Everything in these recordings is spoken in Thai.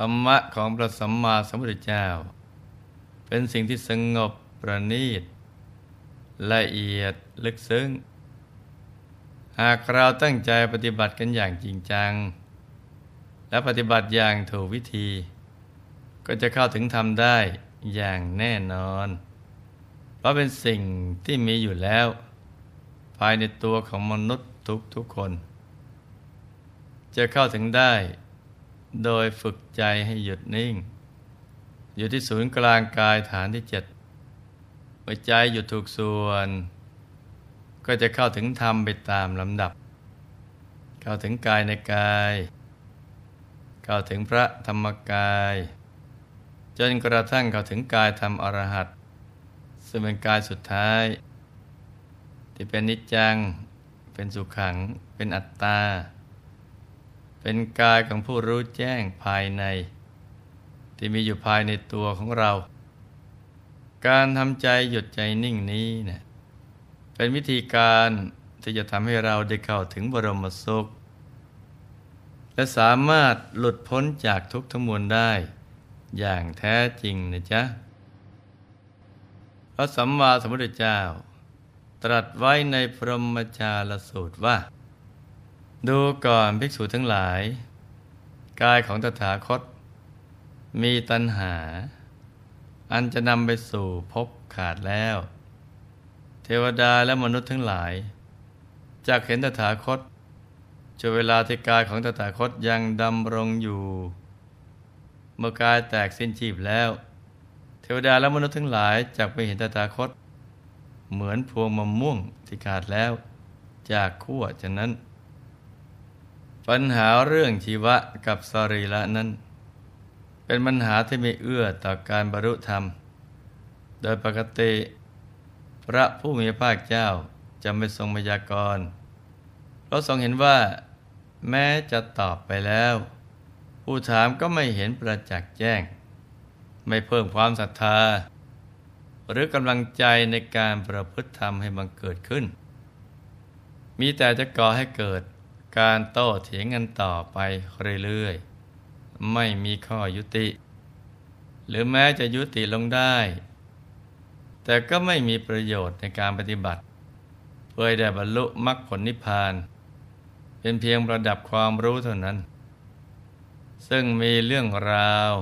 ธรรมะของพระสัมมาสัมพุทธเจ้า เป็นสิ่งที่สงบประณีต ละเอียดลึกซึ้ง หากเราตั้งใจปฏิบัติกันอย่างจริงจัง และปฏิบัติอย่างถูกวิธี ก็จะเข้าถึงทำได้อย่างแน่นอน เพราะเป็นสิ่งที่มีอยู่แล้ว ภายในตัวของมนุษย์ทุกทุกคน จะเข้าถึงได้ โดยฝึกใจให้หยุดนิ่ง อยู่ที่ศูนย์กลางกายฐานที่เจ็ดเมื่อใจหยุดถูกส่วน ก็จะเข้าถึงธรรมไปตามลำดับ เข้าถึงกายในกาย เข้าถึงพระธรรมกาย จนกระทั่งเข้าถึงกายธรรมอรหัตซึ่งเป็นกายสุดท้าย ที่เป็นนิจจัง เป็นสุขขัง เป็นอัตตา เป็นกายของผู้รู้แจ้งภายใน ที่มีอยู่ภายในตัวของเรา การทำใจหยุดใจนิ่งนี้เนะี่ยเป็นวิธีการที่จะทำให้เราได้เข้าถึงบรมสุข และสามารถหลุดพ้นจากทุกข์ทั้งมวลได้ อย่างแท้จริงนะจ๊ะพระสัมมาสัมพุทธเจ้า ตรัสไว้ในพรหมจารสูตรว่า ดูก่อนภิกษุทั้งหลาย กายของตถาคต มีตัณหา อันจะนำไปสู่พบขาดแล้ว เทวดาและมนุษย์ทั้งหลายจากเห็นตถาคตช่วเวลาที่กายของตถาคตยังดำรงอยู่ เมื่อกายแตกสิ้นชีพแล้ว เทวดาและมนุษย์ทั้งหลายจากไปเห็นตถาคต เหมือนพวงมะม่วงที่ขาดแล้ว จากขั้วฉะนั้น ปัญหาเรื่องชีวะกับสรีระนั้น เป็นปัญหาที่ไม่เอื้อต่อการบรรลุธรรม โดยปกติ พระผู้มีพระเจ้าจะไม่ทรงพยากรณ์เพราะทรงเห็นว่าแม้จะตอบไปแล้ว ผู้ถามก็ไม่เห็นประจักษ์แจ้ง ไม่เพิ่มความศรัทธา หรือกำลังใจในการประพฤติธรรมให้บังเกิดขึ้น มีแต่จะก่อให้เกิด การโต้เถียงกันต่อไปเรื่อยๆ ไม่มีข้อยุติ หรือแม้จะยุติลงได้ แต่ก็ไม่มีประโยชน์ในการปฏิบัติเพื่อได้บรรลุมรรคผลนิพพาน เป็นเพียงประดับความรู้เท่านั้น ซึ่งมีเรื่องราว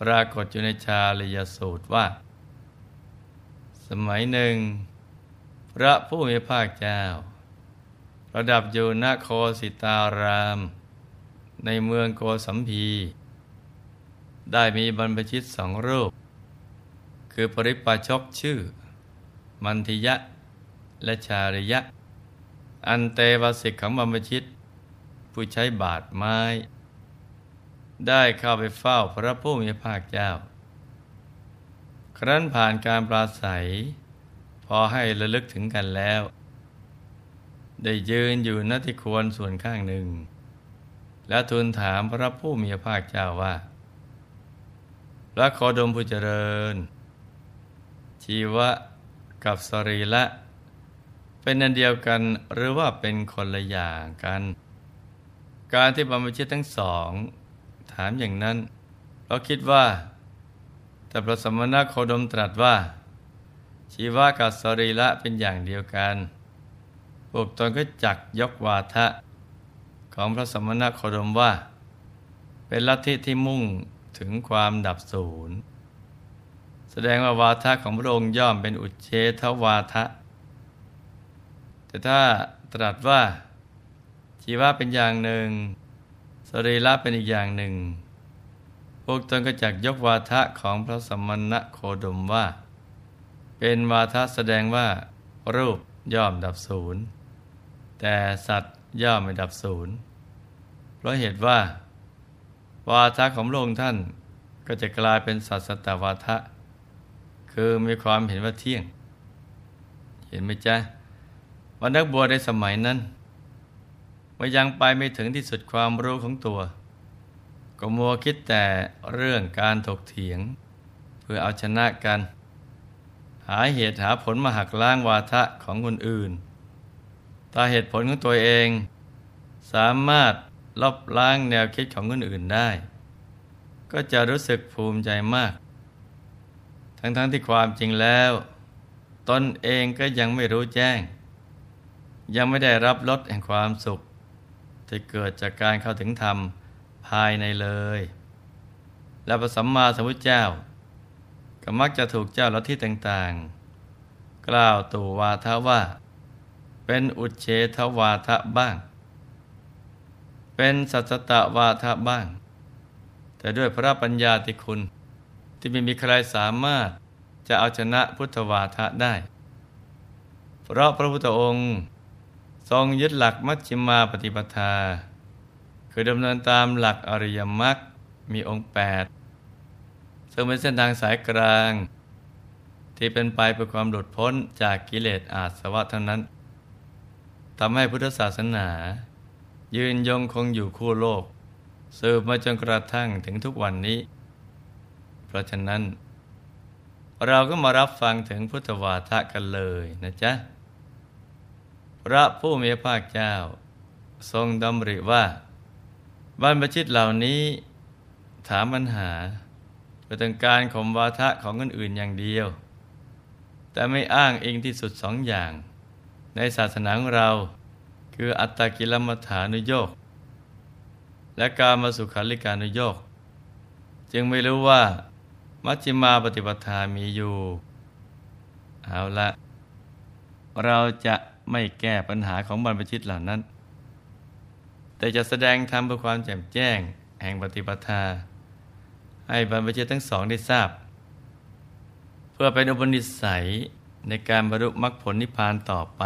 ปรากฏอยู่ในชาลิยสูตรว่า สมัยหนึ่ง พระผู้มีภาคเจ้า ประดับอยู่ณโคสิตาราม ในเมืองโกสัมพี ได้มีบรรพชิตสองรูป คือปริปาชกชื่อ มันทิยะ และชาริยะ อันเตวสิกของบรรพชิต ผู้ใช้บาทไม้ ได้เข้าไปเฝ้าพระผู้มีภาคเจ้า ครั้นผ่านการปราศัย พอให้ระลึกถึงกันแล้ว ได้ยืนอยู่ณที่ควรส่วนข้างหนึ่ง และทูลถามพระผู้มีพระภาคเจ้าว่า พระโคดมผู้เจริญ ชีวะกับสรีละเป็นอันเดียวกันหรือว่าเป็นคนละอย่างกัน การที่บรรพชิตทั้งสอง ถามอย่างนั้น เราคิดว่า แต่พระสมณโคดมตรัสว่า ชีวะกับสรีละเป็นอย่างเดียวกัน พวกตนก็จักยกวาทะ ของพระสมณโคดมว่า เป็นลัทธิที่มุ่งถึงความดับศูนย์ แสดงว่าวาทะของพระองค์ย่อมเป็นอุเฉทวาทะ แต่ถ้าตรัสว่าชีวะเป็นอย่างหนึ่ง สรีระเป็นอีกอย่างหนึ่ง พวกตนก็จักยกวาทะของพระสมณโคดมว่า เป็นวาทะแสดงว่ารูปย่อมดับศูนย์ แต่สัตว์ย่อมไม่ดับศูนย์เพราะเหตุว่า วาทะของโลกท่านก็จะกลายเป็นสัตว์สตวาทะ คือมีความเห็นว่าเที่ยง เห็นไหมจ๊ะวันนักบวชในสมัยนั้นมายังไปไม่ถึงที่สุดความรู้ของตัว ก็มัวคิดแต่เรื่องการถกเถียง เพื่อเอาชนะกัน หาเหตุหาผลมาหักล้างวาทะของคนอื่น ถ้าเหตุผลของตัวเอง สามารถลบล้างแนวคิดของคนอื่นได้ ก็จะรู้สึกภูมิใจมาก ทั้งๆทที่ความจริงแล้ว ตนเองก็ยังไม่รู้แจ้ง ยังไม่ได้รับรสแห่งความสุข ที่เกิดจากการเข้าถึงธรรมภายในเลย และพระสัมมาสัมพุทธเจ้า ก็มักจะถูกเจ้าลัทธิต่างๆ กล่าวตู่วาทะว่า เป็นอุเฉทวาทะบ้าง เป็นสัจตะวาทะบ้าง แต่ด้วยพระปัญญาติคุณ ที่ไม่มีใครสามารถจะเอาชนะพุทธวาทะได้ เพราะพระพุทธองค์ทรงยึดหลักมัชฌิมาปฏิปทา คือดำเนินตามหลักอริยมรรคมีองค์แปดซึ่งเป็นเส้นทางสายกลาง ที่เป็นไปเพื่อความหลุดพ้นจากกิเลสอาสวะเท่านั้น ทำให้พุทธศาสนา ยืนยงคงอยู่คู่โลก สืบมาจนกระทั่งถึงทุกวันนี้ เพราะฉะนั้น เราก็มารับฟังถึงพุทธวาทะกันเลยนะจ๊ะ พระผู้มีพระเจ้า ทรงดำริว่าบรรพชิตเหล่านี้ถามปัญหาเพื่อต้องการข่มวาทะของคนอื่นอย่างเดียว แต่ไม่อ้างเองที่สุดสองอย่าง ในศาสนาของเรา คืออัตตกิลมัฐานุโยกและการมาสุขาริการนุโยกจึงไม่รู้ว่ามัชฌิมาปฏิปทามีอยู่ เอาละเราจะไม่แก้ปัญหาของบรรพชิตเหล่านั้น แต่จะแสดงธรรมเพื่อความแจ่มแจ้ง แห่งปฏิปทา ให้บรรพชิตทั้งสองได้ทราบ เพื่อเป็นอุปนิสัย ในการบรรลุมรรคผลนิพพานต่อไป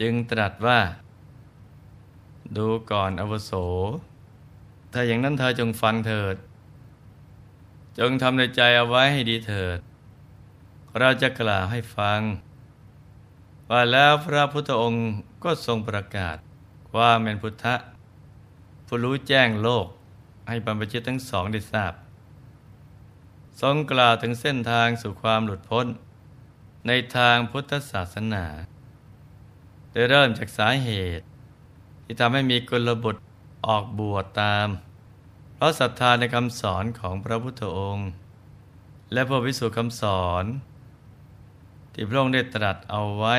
จึงตรัสว่า ดูก่อนอวโส ถ้าอย่างนั้นเธอจงฟังเถิด จงทำในใจเอาไว้ให้ดีเถิด เราจะกล่าวให้ฟัง ว่าแล้วพระพุทธองค์ก็ทรงประกาศควาเป็นพุทธะผู้รู้แจ้งโลกให้บรรพชิตทั้งสองได้ทราบ ทรงกล่าวถึงเส้นทางสู่ความหลุดพ้น ในทางพุทธศาสนาโดยเริ่มจากสาเหตุ ที่ทำให้มีกุลบุตรออกบวชตาม เพราะศรัทธาในคำสอนของพระพุทธองค์ และพระวิสุทธิคำสอน ที่พระองค์ได้ตรัสเอาไว้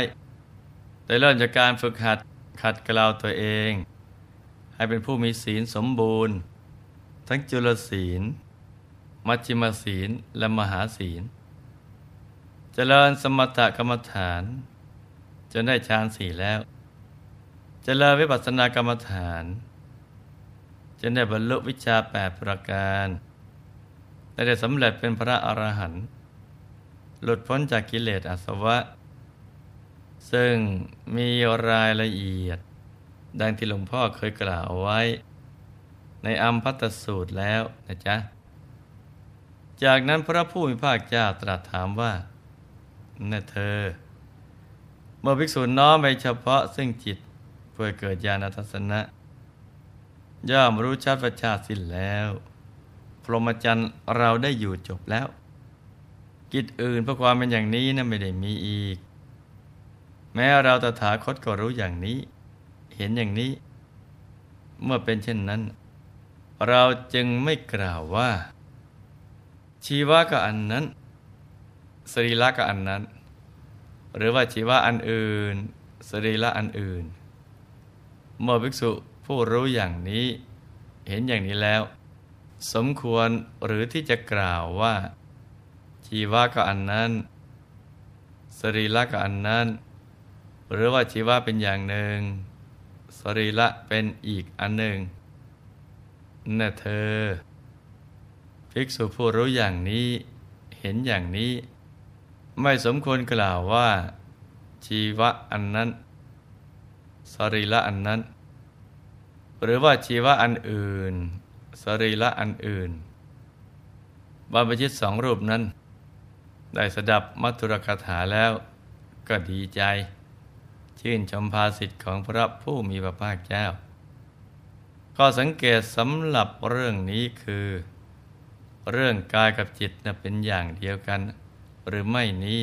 โดยเริ่มจากการฝึกหัดขัดเกลาตัวเอง ให้เป็นผู้มีศีลสมบูรณ์ ทั้งจุลศีล มัชฌิมศีลและมหาศีล เจริญสมถกรรมฐาน จนได้ฌานสี่แล้ว เจริญวิปัสสนากรรมฐาน จนได้บรรลุวิชาแปดประการและได้สำเร็จเป็นพระอรหันต์หลุดพ้นจากกิเลสอาสวะ ซึ่งมีรายละเอียด ดังที่หลวงพ่อเคยกล่าวไว้ ในอัมพัตสูตรแล้วนะจ๊ะ จากนั้นพระผู้มีภาคเจ้าตรัสถามว่า น่ะเธอ เมื่อภิกษุน้อมไปเฉพาะซึ่งจิตเพื่อเกิดญาณทัศนะ ย่อมรู้ชัดประชาสิ้นแล้ว พรหมจรรย์เราได้อยู่จบแล้ว กิจอื่นเพราะความเป็นอย่างนี้นะั้นไม่ได้มีอีก แม้เราตถาคตก็รู้อย่างนี้ เห็นอย่างนี้ เมื่อเป็นเช่นนั้น เราจึงไม่กล่าวว่า ชีวะก็อันนั้น สรีระก็อันนั้น หรือว่าชีวะอันอื่น สรีระอันอื่น เมื่อภิกษุผู้รู้อย่างนี้เห็นอย่างนี้แล้ว สมควรหรือที่จะกล่าวว่า ชีวะก็อันนั้น สรีระก็อันนั้น หรือว่าชีวะเป็นอย่างหนึ่ง สรีระเป็นอีกอันหนึ่งน่ะเธอ ภิกษุผู้รู้อย่างนี้เห็นอย่างนี้ ไม่สมควรกล่าวว่า ชีวะอันนั้น สรีระอันนั้น หรือว่าชีวะอันอื่น สรีระอันอื่นบรรพชิตสองรูปนั้น ได้สดับมัทุรคาถาแล้วก็ดีใจ ชื่นชมภาสิทธิ์ของพระผู้มีพระภาคเจ้า ก็สังเกตสำหรับเรื่องนี้คือ เรื่องกายกับจิตนะเป็นอย่างเดียวกัน หรือไม่นี้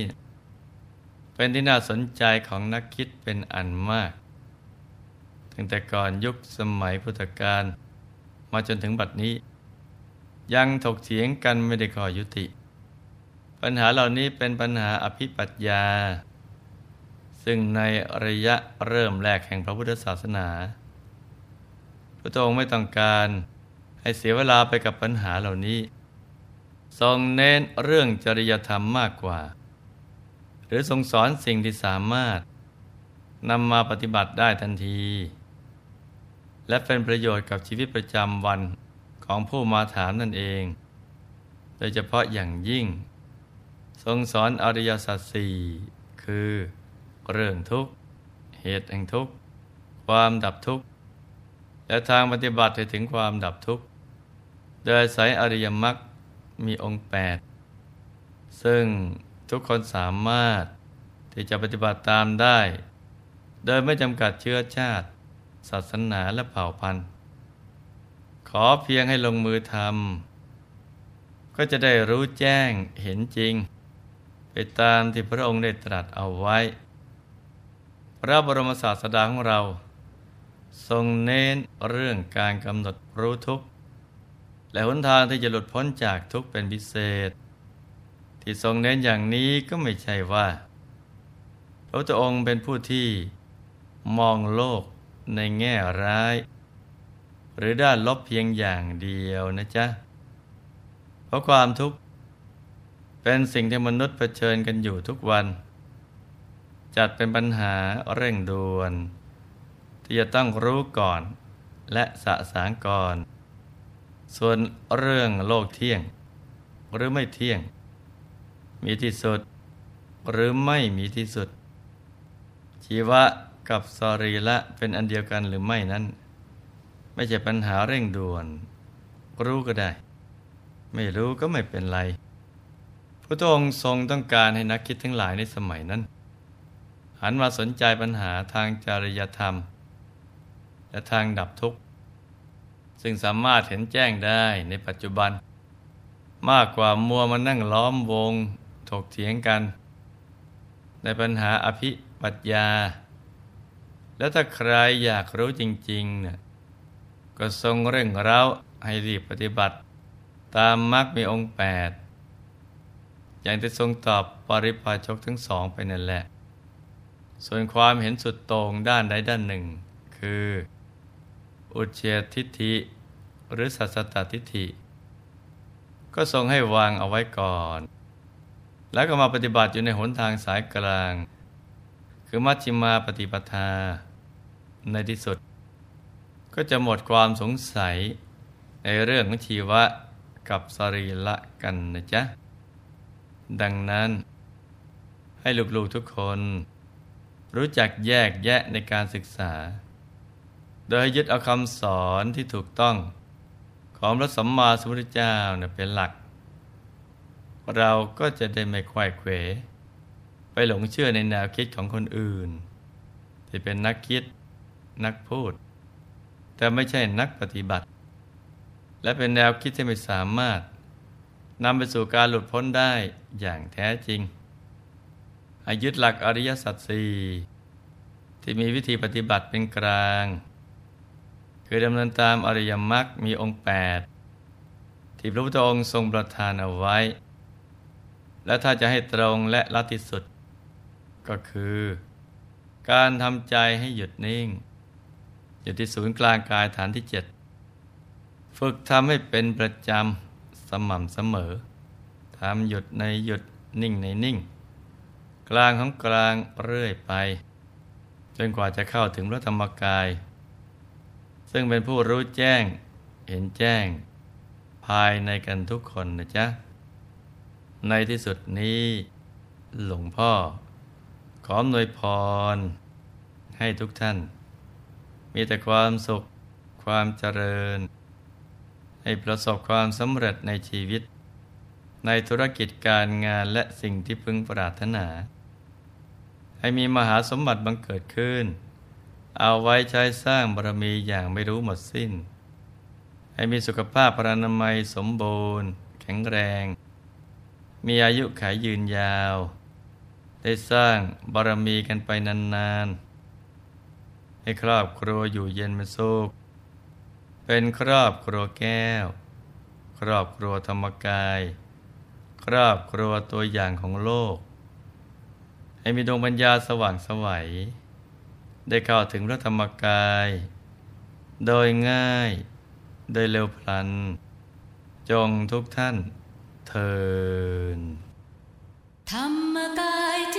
เป็นที่น่าสนใจของนักคิดเป็นอันมาก ตั้งแต่ก่อนยุคสมัยพุทธกาลมาจนถึงบัดนี้ ยังถกเถียงกันไม่ได้ข้อยุติ ปัญหาเหล่านี้เป็นปัญหาอภิปัญญา ซึ่งในระยะเริ่มแรกแห่งพระพุทธศาสนา พระองค์ไม่ต้องการให้เสียเวลาไปกับปัญหาเหล่านี้ ทรงเน้นเรื่องจริยธรรมมากกว่า หรือทรงสอนสิ่งที่สามารถนำมาปฏิบัติได้ทันที และเป็นประโยชน์กับชีวิตประจำวันของผู้มาถามนั่นเอง โดยเฉพาะอย่างยิ่ง ทรงสอนอริยสัจสี่คือเรื่องทุกข์ เหตุแห่งทุกข์ ความดับทุกข์ และทางปฏิบัติให้ถึงความดับทุกข์ โดยสายอริยมรรค มีองค์แปดซึ่งทุกคนสามารถที่จะปฏิบัติตามได้ โดยไม่จำกัดเชื้อชาติ ศาสนาและเผ่าพันธุ์ ขอเพียงให้ลงมือทำก็จะได้รู้แจ้งเห็นจริง ไปตามที่พระองค์ได้ตรัสเอาไว้ พระบรมศาสดาของเรา ทรงเน้นเรื่องการกำหนดรู้ทุกข และหนทางที่จะหลุดพ้นจากทุกข์เป็นพิเศษ ที่ทรงเน้นอย่างนี้ก็ไม่ใช่ว่า พระพุทธองค์เป็นผู้ที่มองโลกในแง่ร้าย หรือด้านลบเพียงอย่างเดียวนะจ๊ะ เพราะความทุกข์เป็นสิ่งที่มนุษย์เผชิญกันอยู่ทุกวัน จัดเป็นปัญหาเร่งด่วน ที่จะต้องรู้ก่อนและสะสางก่อน ส่วนเรื่องโลกเที่ยง หรือไม่เที่ยง มีที่สุด หรือไม่มีที่สุด ชีวะกับสรีละเป็นอันเดียวกันหรือไม่นั้น ไม่ใช่ปัญหาเร่งด่วน รู้ก็ได้ ไม่รู้ก็ไม่เป็นไร พระองค์ทรงต้องการให้นักคิดทั้งหลายในสมัยนั้น หันมาสนใจปัญหาทางจริยธรรม และทางดับทุกข์ ซึ่งสามารถเห็นแจ้งได้ในปัจจุบัน มากกว่ามัวมานั่งล้อมวงถกเถียงกัน ในปัญหาอภิปัญญา แล้วถ้าใครอยากรู้จริงๆเนี่ยก็ทรงเร่งเร้าให้รีบปฏิบัติ ตามมรรคมีองค์แปดอย่างที่ทรงตอบปริพาชกทั้งสองไปนั่นแหละ ส่วนความเห็นสุดโต่งด้านใดด้านหนึ่ง คือ อุเฉทิฏฐิ หรือสัสตตทิฏฐิ ก็ทรงให้วางเอาไว้ก่อน แล้วก็มาปฏิบัติอยู่ในหนทางสายกลาง คือมัชฌิมาปฏิปทา ในที่สุด ก็จะหมดความสงสัยในเรื่องของชีวะกับสรีละกันนะจ๊ะ ดังนั้นให้ลูกๆทุกคน รู้จักแยกแยะในการศึกษา โดยยึดเอาคำสอนที่ถูกต้อง ของพระสัมมาสัมพุทธเจ้าเป็นหลัก เราก็จะได้ไม่ควายเขวไปหลงเชื่อในแนวคิดของคนอื่น ที่เป็นนักคิดนักพูด แต่ไม่ใช่นักปฏิบัติ และเป็นแนวคิดที่ไม่สามารถนำไปสู่การหลุดพ้นได้อย่างแท้จริงอายึดหลักอริยสัจสี่ที่มีวิธีปฏิบัติเป็นกลาง คือดำเนินตามอริยมรรคมีองค์แปดที่พระพุทธองค์ทรงประทานเอาไว้ และถ้าจะให้ตรงและละที่สุด ก็คือ การทำใจให้หยุดนิ่ง อยู่ที่ศูนย์กลางกายฐานที่เจ็ดฝึกทำให้เป็นประจำสม่ำเสมอทำหยุดในหยุดนิ่งในนิ่ง กลางของกลางเรื่อยไป จนกว่าจะเข้าถึงพระธรรมกาย ซึ่งเป็นผู้รู้แจ้งเห็นแจ้ง ภายในกันทุกคนนะจ๊ะ ในที่สุดนี้ หลวงพ่อ ขออำนวยพร ให้ทุกท่าน มีแต่ความสุขความเจริญ ให้ประสบความสำเร็จในชีวิต ในธุรกิจการงานและสิ่งที่พึงปรารถนา ให้มีมหาสมบัติบังเกิดขึ้น เอาไว้ใช้สร้างบารมีอย่างไม่รู้หมดสิ้น ให้มีสุขภาพพรานามัยสมบูรณ์ แข็งแรง มีอายุขายยืนยาว ได้สร้างบารมีกันไปนานๆ ให้ครอบครัวอยู่เย็นเป็นสุข เป็นครอบครัวแก้วคครอบครัวธรรมกาย ครอบครัวตัวอย่างของโลก ให้มีดวงปัญญาสว่างสวัย ได้เข้าถึงพระธรรมกาย โดยง่าย โดยเร็วพลัน จงทุกท่านเทินธรรมกายเจ